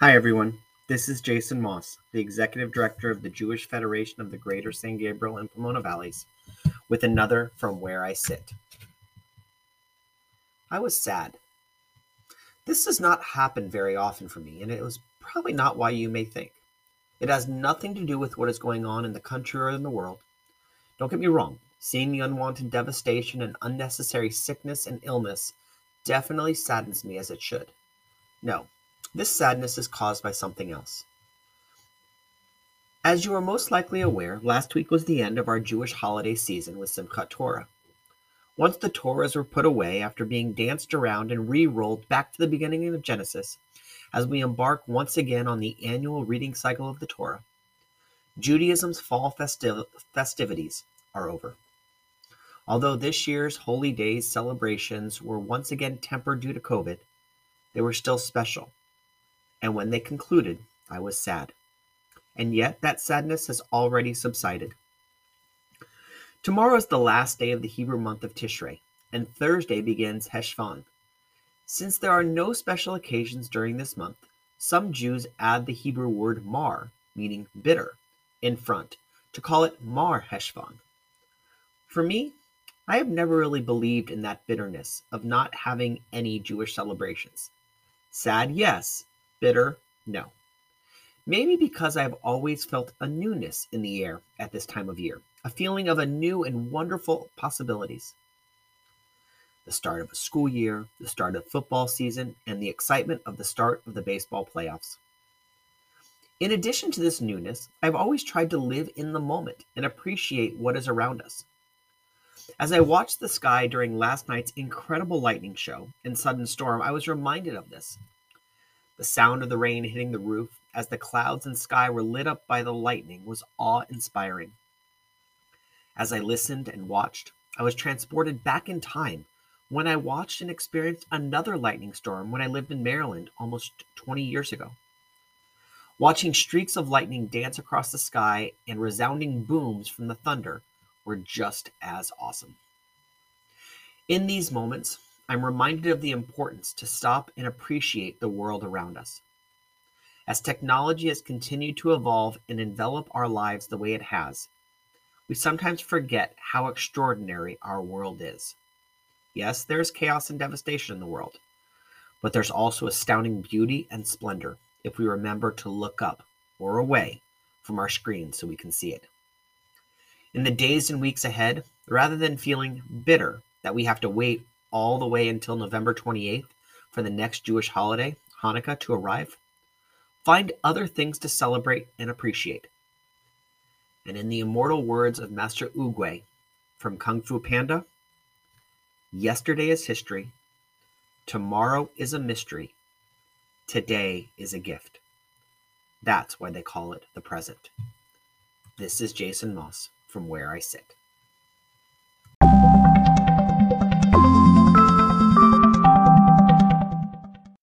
Hi, everyone. This is Jason Moss, the Executive Director of the Jewish Federation of the Greater San Gabriel and Pomona Valleys, with another From Where I Sit. I was sad. This does not happen very often for me, and it was probably not why you may think. It has nothing to do with what is going on in the country or in the world. Don't get me wrong, seeing the unwanted devastation and unnecessary sickness and illness definitely saddens me as it should. No, this sadness is caused by something else. As you are most likely aware, last week was the end of our Jewish holiday season with Simchat Torah. Once the Torahs were put away after being danced around and re rolled back to the beginning of Genesis, as we embark once again on the annual reading cycle of the Torah, Judaism's fall festi- festivities are over. Although this year's Holy Days celebrations were once again tempered due to COVID, they were still special and when they concluded, I was sad. And yet that sadness has already subsided. Tomorrow is the last day of the Hebrew month of Tishrei, and Thursday begins Heshvan. Since there are no special occasions during this month, some Jews add the Hebrew word mar, meaning bitter, in front to call it Mar Heshvan. For me, I have never really believed in that bitterness of not having any Jewish celebrations. Sad, yes, Bitter? No. Maybe because I've always felt a newness in the air at this time of year, a feeling of a new and wonderful possibilities. The start of a school year, the start of football season, and the excitement of the start of the baseball playoffs. In addition to this newness, I've always tried to live in the moment and appreciate what is around us. As I watched the sky during last night's incredible lightning show and sudden storm, I was reminded of this. The sound of the rain hitting the roof as the clouds and sky were lit up by the lightning was awe inspiring. As I listened and watched, I was transported back in time when I watched and experienced another lightning storm when I lived in Maryland almost 20 years ago. Watching streaks of lightning dance across the sky and resounding booms from the thunder were just as awesome. In these moments, I'm reminded of the importance to stop and appreciate the world around us. As technology has continued to evolve and envelop our lives the way it has, we sometimes forget how extraordinary our world is. Yes, there's chaos and devastation in the world, but there's also astounding beauty and splendor if we remember to look up or away from our screen so we can see it. In the days and weeks ahead, rather than feeling bitter that we have to wait all the way until November 28th for the next Jewish holiday, Hanukkah, to arrive. Find other things to celebrate and appreciate. And in the immortal words of Master Oogway from Kung Fu Panda, yesterday is history, tomorrow is a mystery, today is a gift. That's why they call it the present. This is Jason Moss from Where I Sit.